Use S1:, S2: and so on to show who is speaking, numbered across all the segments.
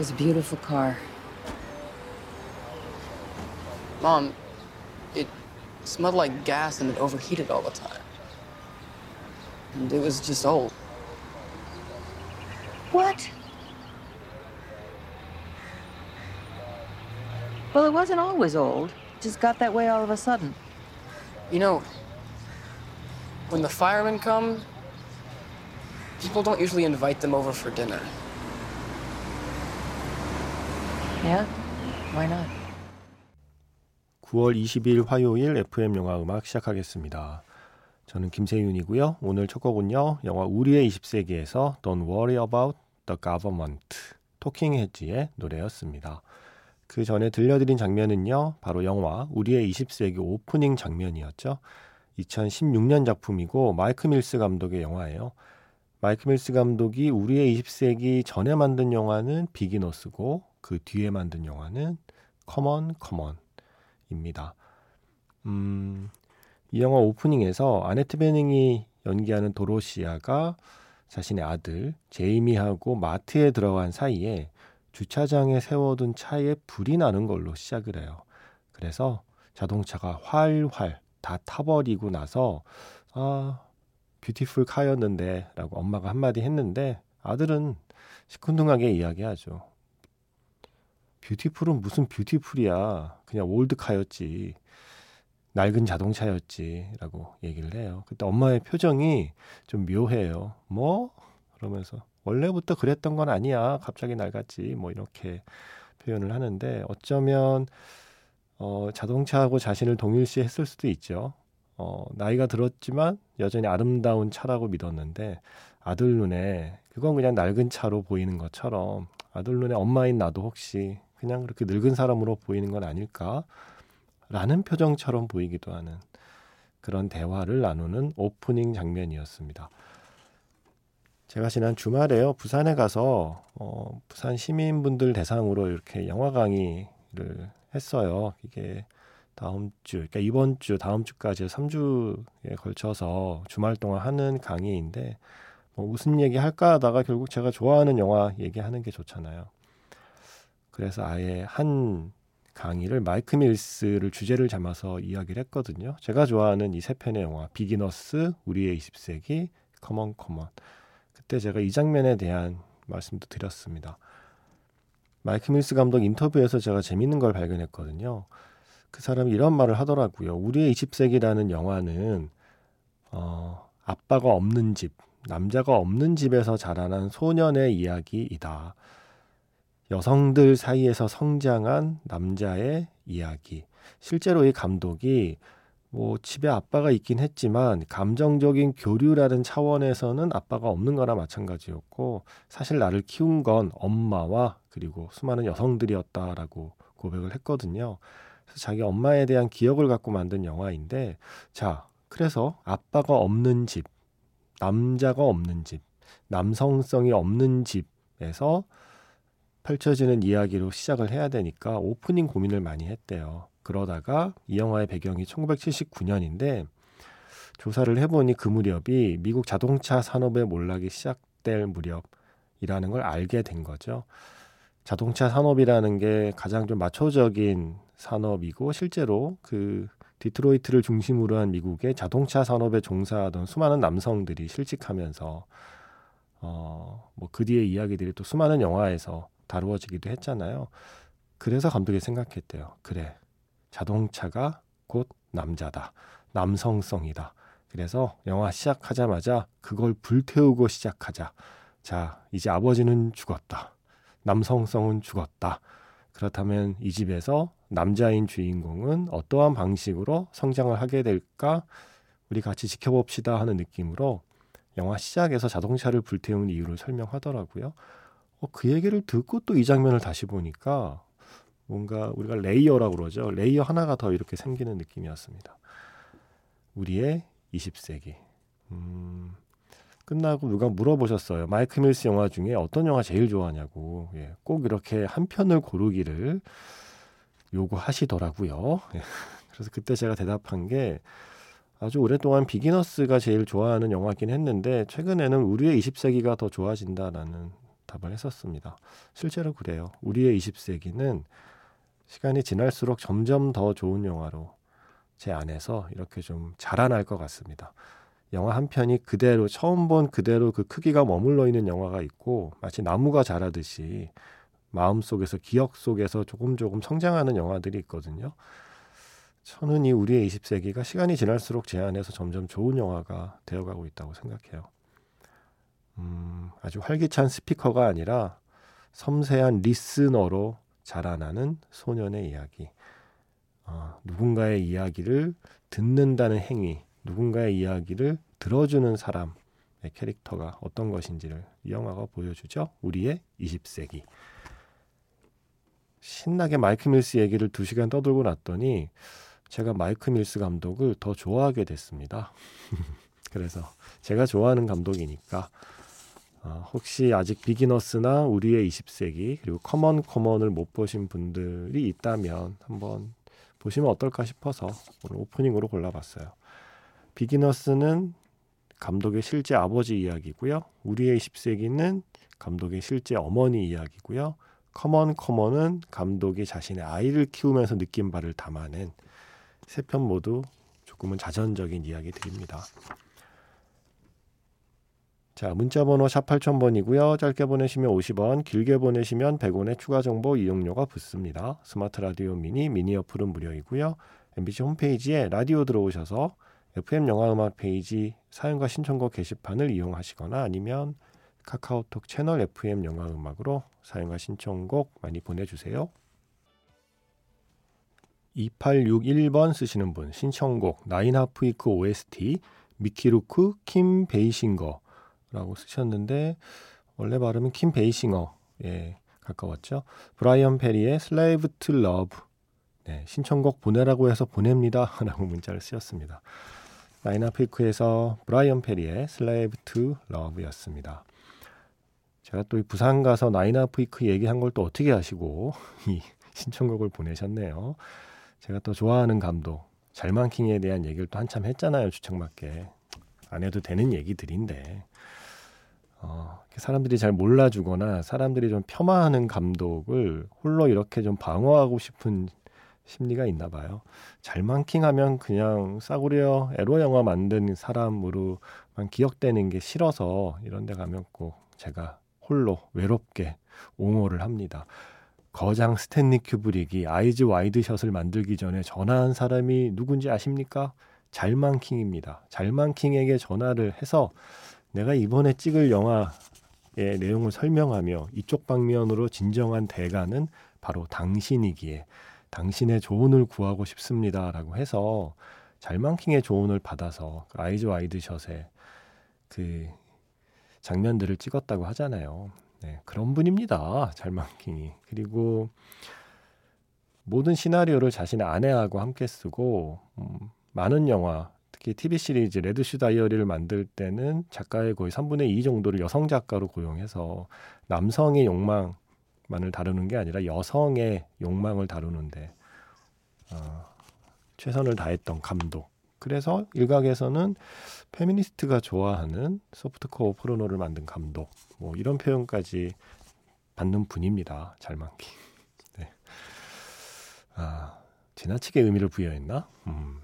S1: was a beautiful car.
S2: Mom, it smelled like gas and it overheated all the time. And it was just old.
S1: What? Well, it wasn't always old. It just got that way all of a sudden.
S2: You know, when the firemen come, people don't usually invite them over for dinner.
S1: Yeah? Why not?
S3: 9월 20일 화요일 FM 영화 음악 시작하겠습니다. 저는 김세윤이고요. 오늘 첫 곡은요. 영화 우리의 20세기에서 Don't Worry About the Government, 토킹 헤지의 노래였습니다. 그 전에 들려드린 장면은요. 바로 영화 우리의 20세기 오프닝 장면이었죠. 2016년 작품이고 마이크 밀스 감독의 영화예요. 마이크 밀스 감독이 우리의 20세기 전에 만든 영화는 Beginners고 그 뒤에 만든 영화는 C'mon C'mon입니다. 음, 이 영화 오프닝에서 아네트 베닝이 연기하는 도로시아가 자신의 아들 제이미하고 마트에 들어간 사이에 주차장에 세워둔 차에 불이 나는 걸로 시작을 해요. 그래서 자동차가 활활 다 타버리고 나서 아 beautiful car였는데 라고 엄마가 한마디 했는데 아들은 시큰둥하게 이야기하죠. beautiful은 무슨 beautiful이야. 그냥 old car였지. 낡은 자동차였지. 라고 얘기를 해요. 그때 엄마의 표정이 좀 묘해요. 뭐? 그러면서 원래부터 그랬던 건 아니야. 갑자기 낡았지. 뭐 이렇게 표현을 하는데 어쩌면 어, 자동차하고 자신을 동일시 했을 수도 있죠. 어, 나이가 들었지만 여전히 아름다운 차라고 믿었는데 아들 눈에 그건 그냥 낡은 차로 보이는 것처럼 아들 눈에 엄마인 나도 혹시 그냥 그렇게 늙은 사람으로 보이는 건 아닐까? 라는 표정처럼 보이기도 하는 그런 대화를 나누는 오프닝 장면이었습니다. 제가 지난 주말에요, 부산에 가서, 어, 부산 시민분들 대상으로 이렇게 영화 강의를 했어요. 이게 다음 주, 그러니까 이번 주, 다음 주까지 3주에 걸쳐서 주말 동안 하는 강의인데, 뭐 무슨 얘기 할까 하다가 결국 제가 좋아하는 영화 얘기하는 게 좋잖아요. 그래서 아예 한 강의를 마이크 밀스를 주제를 잡아서 이야기를 했거든요. 제가 좋아하는 이 세 편의 영화, 비기너스, 우리의 20세기, C'mon C'mon. 그때 제가 이 장면에 대한 말씀도 드렸습니다. 마이크 밀스 감독 인터뷰에서 제가 재밌는 걸 발견했거든요. 그 사람이 이런 말을 하더라고요. 우리의 20세기라는 영화는 어, 아빠가 없는 집, 남자가 없는 집에서 자라난 소년의 이야기이다. 여성들 사이에서 성장한 남자의 이야기. 실제로 이 감독이 뭐 집에 아빠가 있긴 했지만 감정적인 교류라는 차원에서는 아빠가 없는 거나 마찬가지였고 사실 나를 키운 건 엄마와 그리고 수많은 여성들이었다라고 고백을 했거든요. 그래서 자기 엄마에 대한 기억을 갖고 만든 영화인데 자, 그래서 아빠가 없는 집, 남자가 없는 집, 남성성이 없는 집에서 펼쳐지는 이야기로 시작을 해야 되니까 오프닝 고민을 많이 했대요. 그러다가 이 영화의 배경이 1979년인데 조사를 해보니 그 무렵이 미국 자동차 산업의 몰락이 시작될 무렵이라는 걸 알게 된 거죠. 자동차 산업이라는 게 가장 좀 마초적인 산업이고 실제로 그 디트로이트를 중심으로 한 미국의 자동차 산업에 종사하던 수많은 남성들이 실직하면서 어 뭐 그 뒤에 이야기들이 또 수많은 영화에서 다루어지기도 했잖아요. 그래서 감독이 생각했대요. 그래. 자동차가 곧 남자다. 남성성이다. 그래서 영화 시작하자마자 그걸 불태우고 시작하자. 자, 이제 아버지는 죽었다. 남성성은 죽었다. 그렇다면 이 집에서 남자인 주인공은 어떠한 방식으로 성장을 하게 될까? 우리 같이 지켜봅시다 하는 느낌으로 영화 시작에서 자동차를 불태우는 이유를 설명하더라고요. 어, 그 얘기를 듣고 또 이 장면을 다시 보니까 뭔가 우리가 layer라고 그러죠. layer 하나가 더 이렇게 생기는 느낌이었습니다. 우리의 20세기. 음, 끝나고 누가 물어보셨어요. 마이크 밀스 영화 중에 어떤 영화 제일 좋아하냐고. 예, 꼭 이렇게 한 편을 고르기를 요구하시더라고요. 예, 그래서 그때 제가 대답한 게 아주 오랫동안 Beginners가 제일 좋아하는 영화긴 했는데 최근에는 우리의 20세기가 더 좋아진다라는 답을 했었습니다. 실제로 그래요. 우리의 20세기는 시간이 지날수록 점점 더 좋은 영화로 제 안에서 이렇게 좀 자라날 것 같습니다. 영화 한 편이 그대로 처음 본 그대로 그 크기가 머물러 있는 영화가 있고 마치 나무가 자라듯이 마음 속에서 기억 속에서 조금 조금 성장하는 영화들이 있거든요. 저는 이 우리의 20세기가 시간이 지날수록 제 안에서 점점 좋은 영화가 되어가고 있다고 생각해요. 음, 아주 활기찬 스피커가 아니라 섬세한 리스너로 자라나는 소년의 이야기. 어, 누군가의 이야기를 듣는다는 행위, 누군가의 이야기를 들어주는 사람의 캐릭터가 어떤 것인지를 이 영화가 보여주죠. 우리의 20세기. 신나게 마이크 밀스 얘기를 두 시간 떠들고 났더니 제가 마이크 밀스 감독을 더 좋아하게 됐습니다. 그래서 제가 좋아하는 감독이니까 어, 혹시 아직 Beginners나 우리의 20세기 그리고 C'mon C'mon을 못 보신 분들이 있다면 한번 보시면 어떨까 싶어서 오늘 오프닝으로 골라봤어요. Beginners는 감독의 실제 아버지 이야기고요. 우리의 20세기는 감독의 실제 어머니 이야기고요. C'mon C'mon은 감독이 자신의 아이를 키우면서 느낀 바를 담아낸 세 편 모두 조금은 자전적인 이야기들입니다. 자, 문자 번호 샵 8000번이고요. 짧게 보내시면 50원, 길게 보내시면 100원의 추가 정보 이용료가 붙습니다. 스마트 라디오 미니, 미니 어플은 무료이고요. MBC 홈페이지에 라디오 들어오셔서 FM 영화 음악 페이지 사연과 신청곡 게시판을 이용하시거나 아니면 카카오톡 채널 FM 영화 음악으로 사연과 신청곡 많이 보내주세요. 2861번 쓰시는 분 신청곡 Nine Half Weeks OST 미키 루크 킴 베이싱거 라고 쓰셨는데 원래 발음은 킴 베이싱어에 가까웠죠. 브라이언 페리의 Slave to Love 네, 신청곡 보내라고 해서 보냅니다 라고 문자를 쓰셨습니다. Nine Half Weeks에서 브라이언 페리의 Slave to Love였습니다. 제가 또 부산 가서 Nine Half Weeks 얘기한 걸 또 어떻게 아시고 이 신청곡을 보내셨네요. 제가 또 좋아하는 감독 잘만킹에 대한 얘기를 또 한참 했잖아요 주청맞게 안 해도 되는 얘기들인데 어, 사람들이 잘 몰라주거나 사람들이 좀 폄하하는 감독을 홀로 이렇게 좀 방어하고 싶은 심리가 있나 봐요. 잘만 킹하면 그냥 싸구려 에로 영화 만든 사람으로만 기억되는 게 싫어서 이런 데 가면 꼭 제가 홀로 외롭게 옹호를 합니다. 거장 스탠리 큐브릭이 Eyes Wide Shut을 만들기 전에 전화한 사람이 누군지 아십니까? 잘만 킹입니다. 잘만 킹에게 전화를 해서 내가 이번에 찍을 영화의 내용을 설명하며 이쪽 방면으로 진정한 대가는 바로 당신이기에 당신의 조언을 구하고 싶습니다라고 해서 잘만 킹의 조언을 받아서 그 Eyes Wide Shut에 그 장면들을 찍었다고 하잖아요. 네, 그런 분입니다. 잘만킹이. 그리고 모든 시나리오를 자신의 아내하고 함께 쓰고 음, 많은 영화, 특히 TV 시리즈 레드슈 다이어리를 만들 때는 작가의 거의 3분의 2 정도를 여성 작가로 고용해서 남성의 욕망만을 다루는 게 아니라 여성의 욕망을 다루는데 어, 최선을 다했던 감독. 그래서 일각에서는 페미니스트가 좋아하는 softcore 포르노를 만든 감독 뭐 이런 표현까지 받는 분입니다. 잘만 킹. 네. 아 지나치게 의미를 부여했나? 음.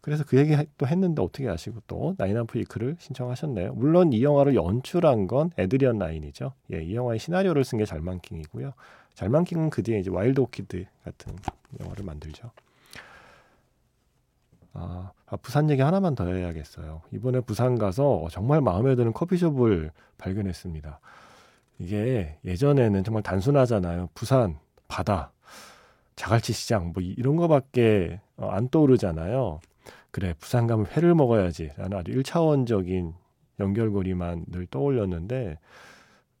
S3: 그래서 그 얘기 또 했는데 어떻게 아시고 또 Nine Half Weeks를 신청하셨네요. 물론 이 영화를 연출한 건 에드리언 라인이죠. 예, 이 영화의 시나리오를 쓴 게 잘만 킹이고요. 잘만 킹은 그 뒤에 이제 Wild Orchid 같은 영화를 만들죠. 아, 아, 부산 얘기 하나만 더 해야겠어요. 이번에 부산 가서 정말 마음에 드는 커피숍을 발견했습니다. 이게 예전에는 정말 단순하잖아요. 부산, 바다, 자갈치 시장, 뭐 이런 거밖에 어, 안 떠오르잖아요. 그래, 부산 가면 회를 먹어야지. 라는 아주 1차원적인 연결고리만 늘 떠올렸는데,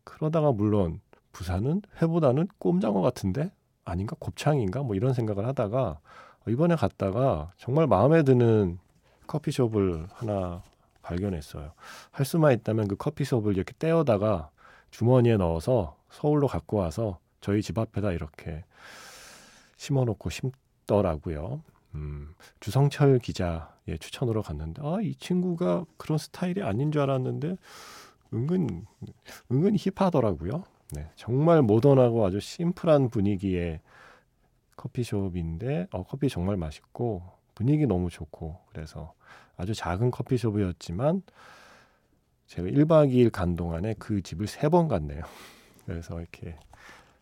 S3: 그러다가 물론 부산은 회보다는 꼼장어 같은데? 아닌가? 곱창인가? 뭐 이런 생각을 하다가 이번에 갔다가 정말 마음에 드는 커피숍을 하나 발견했어요. 할 수만 있다면 그 커피숍을 이렇게 떼어다가 주머니에 넣어서 서울로 갖고 와서 저희 집 앞에다 이렇게 심어놓고 심더라고요. 음, 주성철 기자의 추천으로 갔는데, 아, 이 친구가 그런 스타일이 아닌 줄 알았는데, 은근 은근 힙하더라고요. 네, 정말 모던하고 아주 심플한 분위기의 커피숍인데 어, 커피 정말 맛있고 분위기 너무 좋고 그래서 아주 작은 커피숍이었지만 제가 1박 2일 간 동안에 그 집을 세 번 갔네요. 그래서 이렇게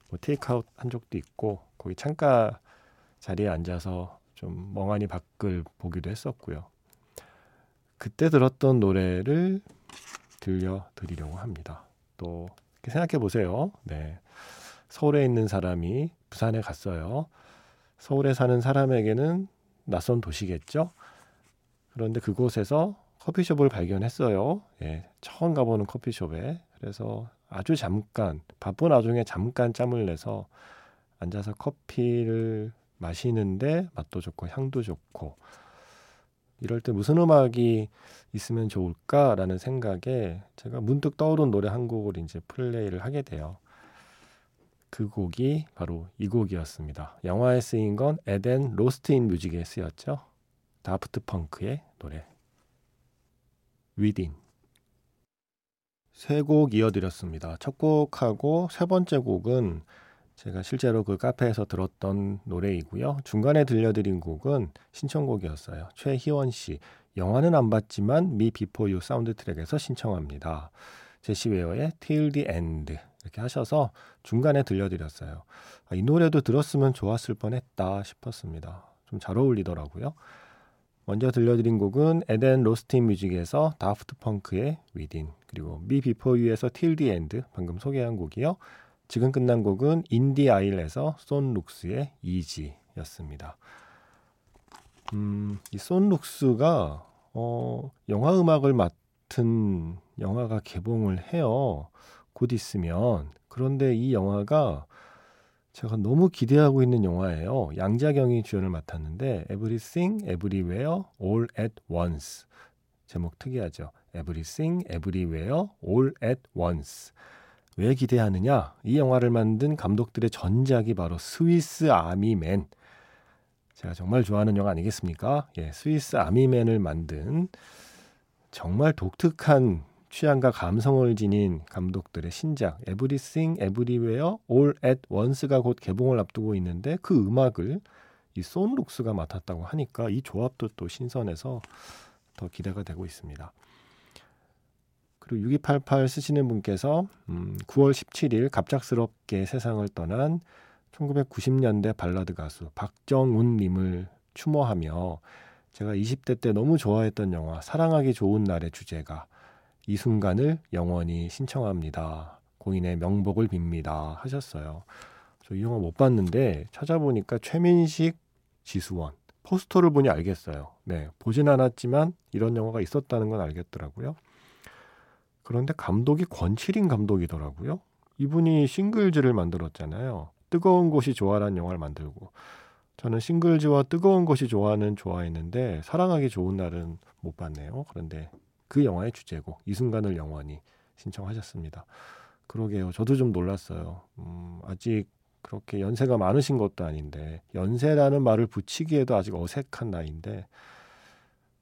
S3: 뭐 테이크아웃 한 적도 있고 거기 창가 자리에 앉아서 좀 멍하니 밖을 보기도 했었고요. 그때 들었던 노래를 들려드리려고 합니다. 또 생각해 보세요. 네. 서울에 있는 사람이 부산에 갔어요. 서울에 사는 사람에게는 낯선 도시겠죠. 그런데 그곳에서 커피숍을 발견했어요. 예, 처음 가보는 커피숍에. 그래서 아주 잠깐, 바쁜 와중에 잠깐 짬을 내서 앉아서 커피를 마시는데 맛도 좋고 향도 좋고 이럴 때 무슨 음악이 있으면 좋을까라는 생각에 제가 문득 떠오른 노래 한 곡을 이제 플레이를 하게 돼요. 그 곡이 바로 이 곡이었습니다. 영화에 쓰인 건 Eden Lost in Music에 쓰였죠. 다프트 펑크의 노래. Within. 세 곡 이어드렸습니다. 첫 곡하고 세 번째 곡은 제가 실제로 그 카페에서 들었던 노래이고요. 중간에 들려드린 곡은 신청곡이었어요. 최희원 씨. 영화는 안 봤지만 Me Before You 사운드 트랙에서 신청합니다. 제시 웨어의 Till the End 이렇게 하셔서 중간에 들려드렸어요. 아, 이 노래도 들었으면 좋았을 뻔했다 싶었습니다. 좀 잘 어울리더라고요. 먼저 들려드린 곡은 Eden Lost in Music에서 다프트 펑크의 Within 그리고 Me Before You에서 Till the End 방금 소개한 곡이요. 지금 끝난 곡은 In the Aisles에서 손 룩스의 Easy였습니다. 음, 이 손 룩스가 어, 영화 음악을 맡은 영화가 개봉을 해요. 곧 있으면. 그런데 이 영화가 제가 너무 기대하고 있는 영화예요. 양자경이 주연을 맡았는데 Everything, Everywhere, All at Once. 제목 특이하죠. Everything, Everywhere, All at Once. 왜 기대하느냐? 이 영화를 만든 감독들의 전작이 바로 스위스 아미맨. 제가 정말 좋아하는 영화 아니겠습니까? 예, 스위스 아미맨을 만든 정말 독특한 취향과 감성을 지닌 감독들의 신작 Everywhere All at Once가 곧 개봉을 앞두고 있는데 그 음악을 이 손룩스가 맡았다고 하니까 이 조합도 또 신선해서 더 기대가 되고 있습니다. 그리고 6288 쓰시는 분께서 음, 9월 17일 갑작스럽게 세상을 떠난 1990년대 발라드 가수 박정훈 님을 추모하며 제가 20대 때 너무 좋아했던 영화 사랑하기 좋은 날의 주제가 이 순간을 영원히 신청합니다. 고인의 명복을 빕니다. 하셨어요. 저 이 영화 못 봤는데 찾아보니까 최민식, 지수원 포스터를 보니 알겠어요. 네, 보진 않았지만 이런 영화가 있었다는 건 알겠더라고요. 그런데 감독이 권칠인 감독이더라고요. 이분이 싱글즈를 만들었잖아요. 뜨거운 곳이 좋아라는 영화를 만들고 저는 싱글즈와 뜨거운 것이 좋아하는 좋아했는데 사랑하기 좋은 날은 못 봤네요. 그런데 그 영화의 주제곡 이 순간을 영원히 신청하셨습니다. 그러게요. 저도 좀 놀랐어요. 음, 아직 그렇게 연세가 많으신 것도 아닌데 연세라는 말을 붙이기에도 아직 어색한 나이인데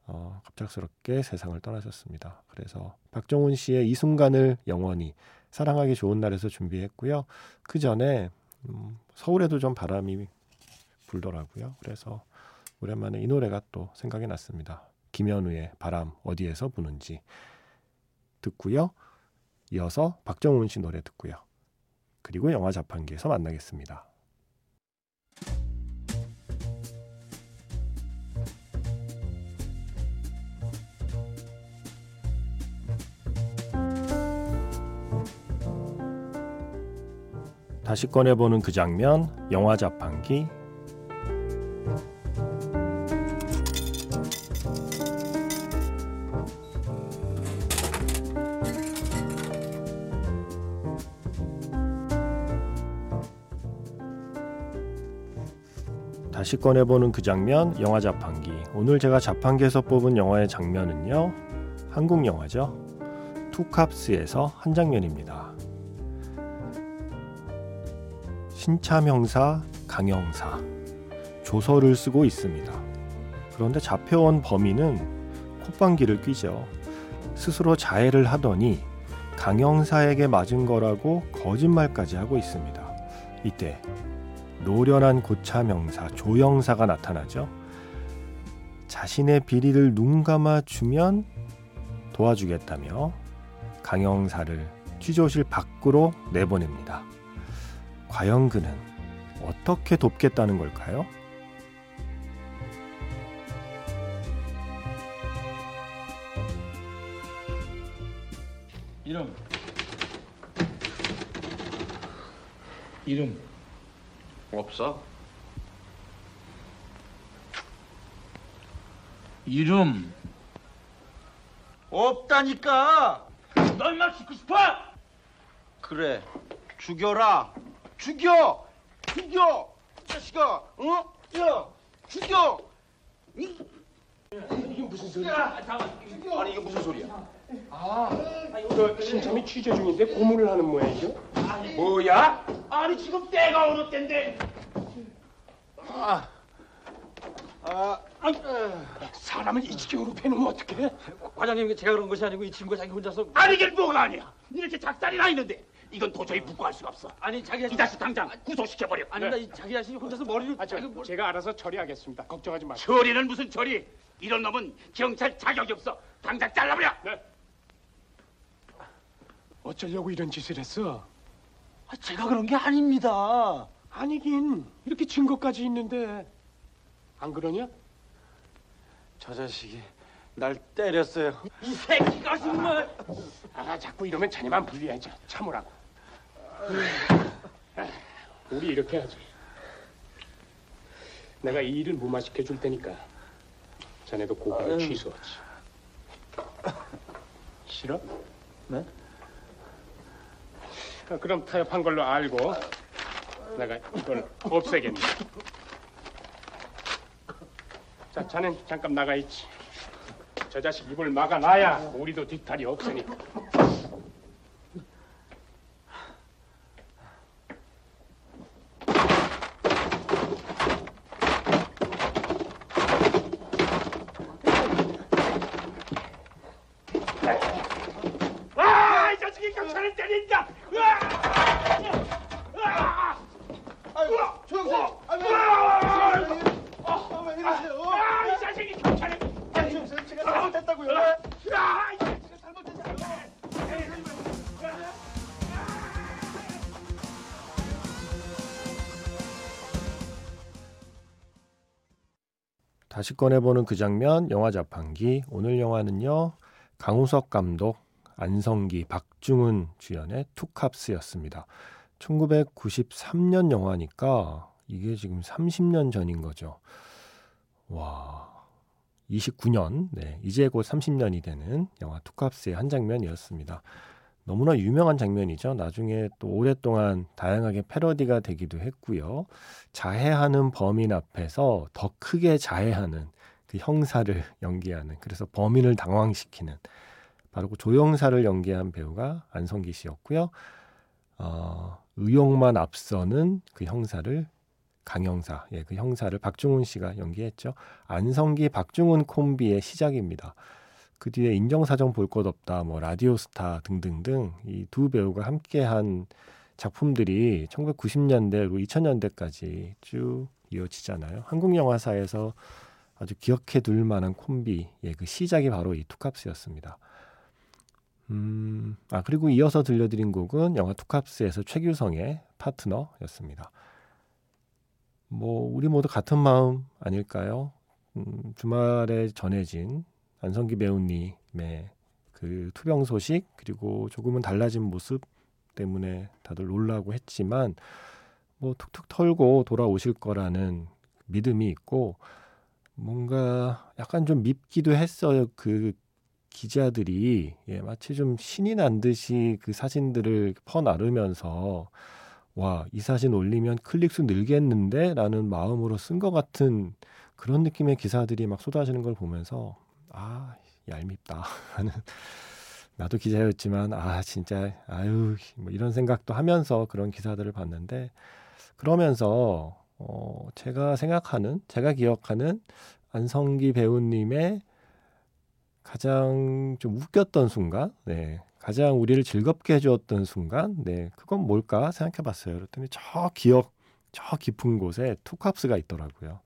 S3: 어, 갑작스럽게 세상을 떠나셨습니다. 그래서 박정훈 씨의 이 순간을 영원히 사랑하기 좋은 날에서 준비했고요. 그 전에 음, 서울에도 좀 바람이 불더라고요. 그래서 오랜만에 이 노래가 또 생각이 났습니다. 김현우의 바람 어디에서 부는지 듣고요. 이어서 박정훈 씨 노래 듣고요. 그리고 영화 자판기에서 만나겠습니다. 다시 꺼내보는 그 장면, 영화 자판기 다시 꺼내보는 그 장면, 영화 자판기. 오늘 제가 자판기에서 뽑은 영화의 장면은요, 한국 영화죠. 투캅스에서 한 장면입니다. 신참 형사, 강형사, 조서를 쓰고 있습니다. 그런데 잡혀온 범인은 콧방귀를 뀌죠. 스스로 자해를 하더니 강형사에게 맞은 거라고 거짓말까지 하고 있습니다. 이때 노련한 고참 형사 조형사가 나타나죠. 자신의 비리를 눈 감아 주면 도와주겠다며 강형사를 취조실 밖으로 내보냅니다. 과연 그는 어떻게 돕겠다는 걸까요?
S4: 이름 이름
S5: 없어?
S4: 이름
S5: 없다니까.
S4: 널만 죽고 싶어?
S5: 그래, 죽여라. 죽여, 죽여, 이 자식아. 어? 야, 죽여. 이-
S6: 이게 무슨 소리야?
S5: 아니 이게 무슨 소리야?
S6: 저 신참이 취재 중인데 고문을 하는 모양이죠? 뭐야? 아니 지금 때가 어느 때인데
S5: 아, 아,
S6: 아니, 사람을 이 지경으로 패놓으면 어떡해?
S4: 과장님 제가 그런 것이 아니고 이 친구가 자기 혼자서
S6: 아니 이게 뭐가 아니야 이렇게 작살이 나 있는데 이건 도저히 묵고할 수가 없어.
S4: 아니 자기
S6: 이 자식 당장 구속시켜 버려.
S4: 아닙니다 이 자기 자신이 혼자서 머리를
S6: 아, 저,
S4: 자기 뭘-
S6: 제가 알아서 처리하겠습니다. 걱정하지 마세요 처리는 무슨 처리? 이런 놈은 경찰 자격이 없어. 당장 잘라버려! 네. 어쩌려고 이런 짓을 했어?
S4: 아, 제가 그런 게 아닙니다.
S6: 아니긴. 이렇게 증거까지 있는데. 안 그러냐?
S5: 저 자식이 날 때렸어요.
S4: 이 새끼가 정말!
S6: 아 자꾸 이러면 자네만 불리하지. 참으라고. 아, 우리 이렇게 하지. 내가 이 일을 무마시켜 줄 테니까 자네도 고발을 취소하지. 싫어?
S5: 네?
S6: 아, 그럼 타협한 걸로 알고 내가 이걸 없애겠네. 자 자넨 잠깐 나가 있지. 저 자식 입을 막아놔야 우리도 뒤탈이 없으니까
S3: 다시 꺼내보는 그 장면 영화 자판기. 오늘 영화는요 강우석 감독 안성기 박중훈 주연의 투캅스였습니다. 1993년 영화니까 이게 지금 30년 전인 거죠. 와 29년. 네 이제 곧 30년이 되는 영화 투캅스의 한 장면이었습니다 너무나 유명한 장면이죠. 나중에 또 오랫동안 다양하게 패러디가 되기도 했고요. 자해하는 범인 앞에서 더 크게 자해하는 그 형사를 연기하는 그래서 범인을 당황시키는 바로 그 조영사를 연기한 배우가 안성기 씨였고요. 어, 의욕만 앞서는 그 형사를 강형사, 예, 그 형사를 박중훈 씨가 연기했죠. 안성기, 박중훈 콤비의 시작입니다. 그 뒤에 인정사정 볼 것 없다, 뭐 라디오스타 등등등 이 두 배우가 함께한 작품들이 1990년대로 2000년대까지 쭉 이어지잖아요. 한국 영화사에서 아주 기억해 둘 만한 콤비의 그 시작이 바로 이 투캅스였습니다. 음, 아 그리고 이어서 들려드린 곡은 영화 투캅스에서 최규성의 파트너였습니다. 뭐 우리 모두 같은 마음 아닐까요? 음, 주말에 전해진 안성기 배우님의 그 투병 소식 그리고 조금은 달라진 모습 때문에 다들 놀라고 했지만 뭐 툭툭 털고 돌아오실 거라는 믿음이 있고 뭔가 약간 좀 밉기도 했어요. 그 기자들이 예, 마치 좀 신이 난 듯이 그 사진들을 퍼나르면서 와, 이 사진 올리면 클릭수 늘겠는데? 라는 마음으로 쓴 것 같은 그런 느낌의 기사들이 막 쏟아지는 걸 보면서 아 얄밉다 하는 나도 기자였지만 아 진짜 아유 뭐 이런 생각도 하면서 그런 기사들을 봤는데 그러면서 어 제가 생각하는 제가 기억하는 안성기 배우님의 가장 좀 웃겼던 순간, 네, 가장 우리를 즐겁게 해주었던 순간, 네, 그건 뭘까 생각해봤어요. 그랬더니 저 기억, 저 깊은 곳에 투캅스가 있더라고요.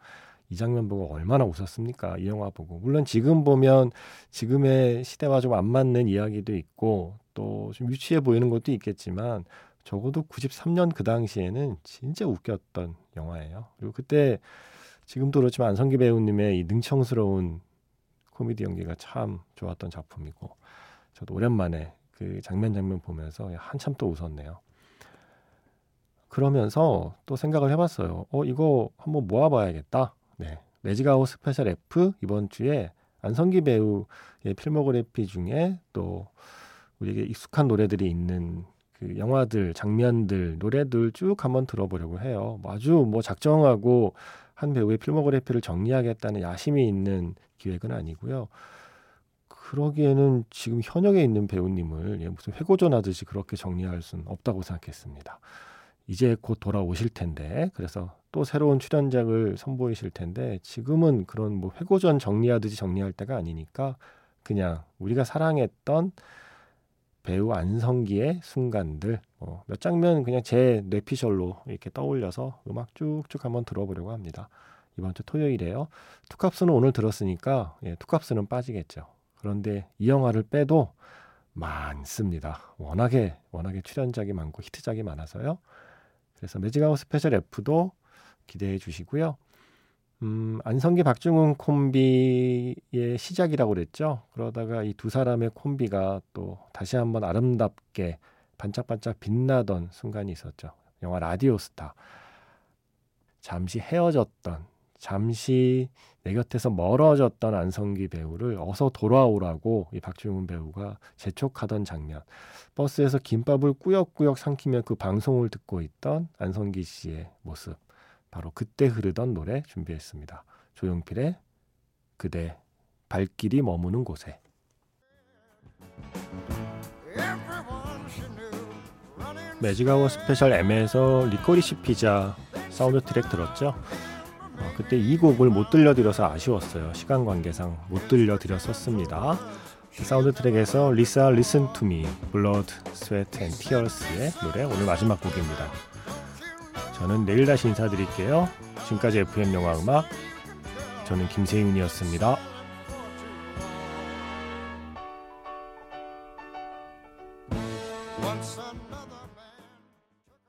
S3: 이 장면 보고 얼마나 웃었습니까? 이 영화 보고. 물론 지금 보면 지금의 시대와 좀 안 맞는 이야기도 있고 또 좀 유치해 보이는 것도 있겠지만 적어도 93년 그 당시에는 진짜 웃겼던 영화예요. 그리고 그때 지금도 그렇지만 안성기 배우님의 이 능청스러운 코미디 연기가 참 좋았던 작품이고 저도 오랜만에 그 장면 장면 보면서 한참 또 웃었네요. 그러면서 또 생각을 해봤어요. 어 이거 한번 모아봐야겠다. 네, Magic Hour Special F 이번 주에 안성기 배우의 필모그래피 중에 또 우리에게 익숙한 노래들이 있는 그 영화들, 장면들, 노래들 쭉 한번 들어보려고 해요. 뭐 아주 뭐 작정하고 한 배우의 필모그래피를 정리하겠다는 야심이 있는 기획은 아니고요. 그러기에는 지금 현역에 있는 배우님을 예, 무슨 회고전 하듯이 그렇게 정리할 수는 없다고 생각했습니다. 이제 곧 돌아오실 텐데 그래서 또 새로운 출연작을 선보이실 텐데 지금은 그런 뭐 회고전 정리하듯이 정리할 때가 아니니까 그냥 우리가 사랑했던 배우 안성기의 순간들 어, 몇 장면 그냥 제 뇌피셜로 이렇게 떠올려서 음악 쭉쭉 한번 들어보려고 합니다. 이번 주 토요일에요. 투캅스는 오늘 들었으니까 예, 투캅스는 빠지겠죠. 그런데 이 영화를 빼도 많습니다. 워낙에 워낙에 출연작이 많고 히트작이 많아서요. 그래서 Magic Hour Special F도 기대해 주시고요. 음, 안성기 박중훈 콤비의 시작이라고 그랬죠. 그러다가 이 두 사람의 콤비가 또 다시 한번 아름답게 반짝반짝 빛나던 순간이 있었죠. 영화 라디오스타. 잠시 헤어졌던, 잠시 내 곁에서 멀어졌던 안성기 배우를 어서 돌아오라고 이 박중훈 배우가 재촉하던 장면. 버스에서 김밥을 꾸역꾸역 삼키며 그 방송을 듣고 있던 안성기 씨의 모습. 바로 그때 흐르던 노래 준비했습니다. 조용필의 그대 발길이 머무는 곳에. 매직아워 스페셜 M에서 리코리시 피자 사운드 트랙 들었죠? 어, 그때 이 곡을 못 들려드려서 아쉬웠어요. 시간 관계상 못 들려드렸었습니다. 사운드 트랙에서 Lisa Listen to Me Blood Sweat and Tears의 노래 오늘 마지막 곡입니다. 저는 내일 다시 인사드릴게요. 지금까지 FM 영화 음악 저는 김세윤이었습니다.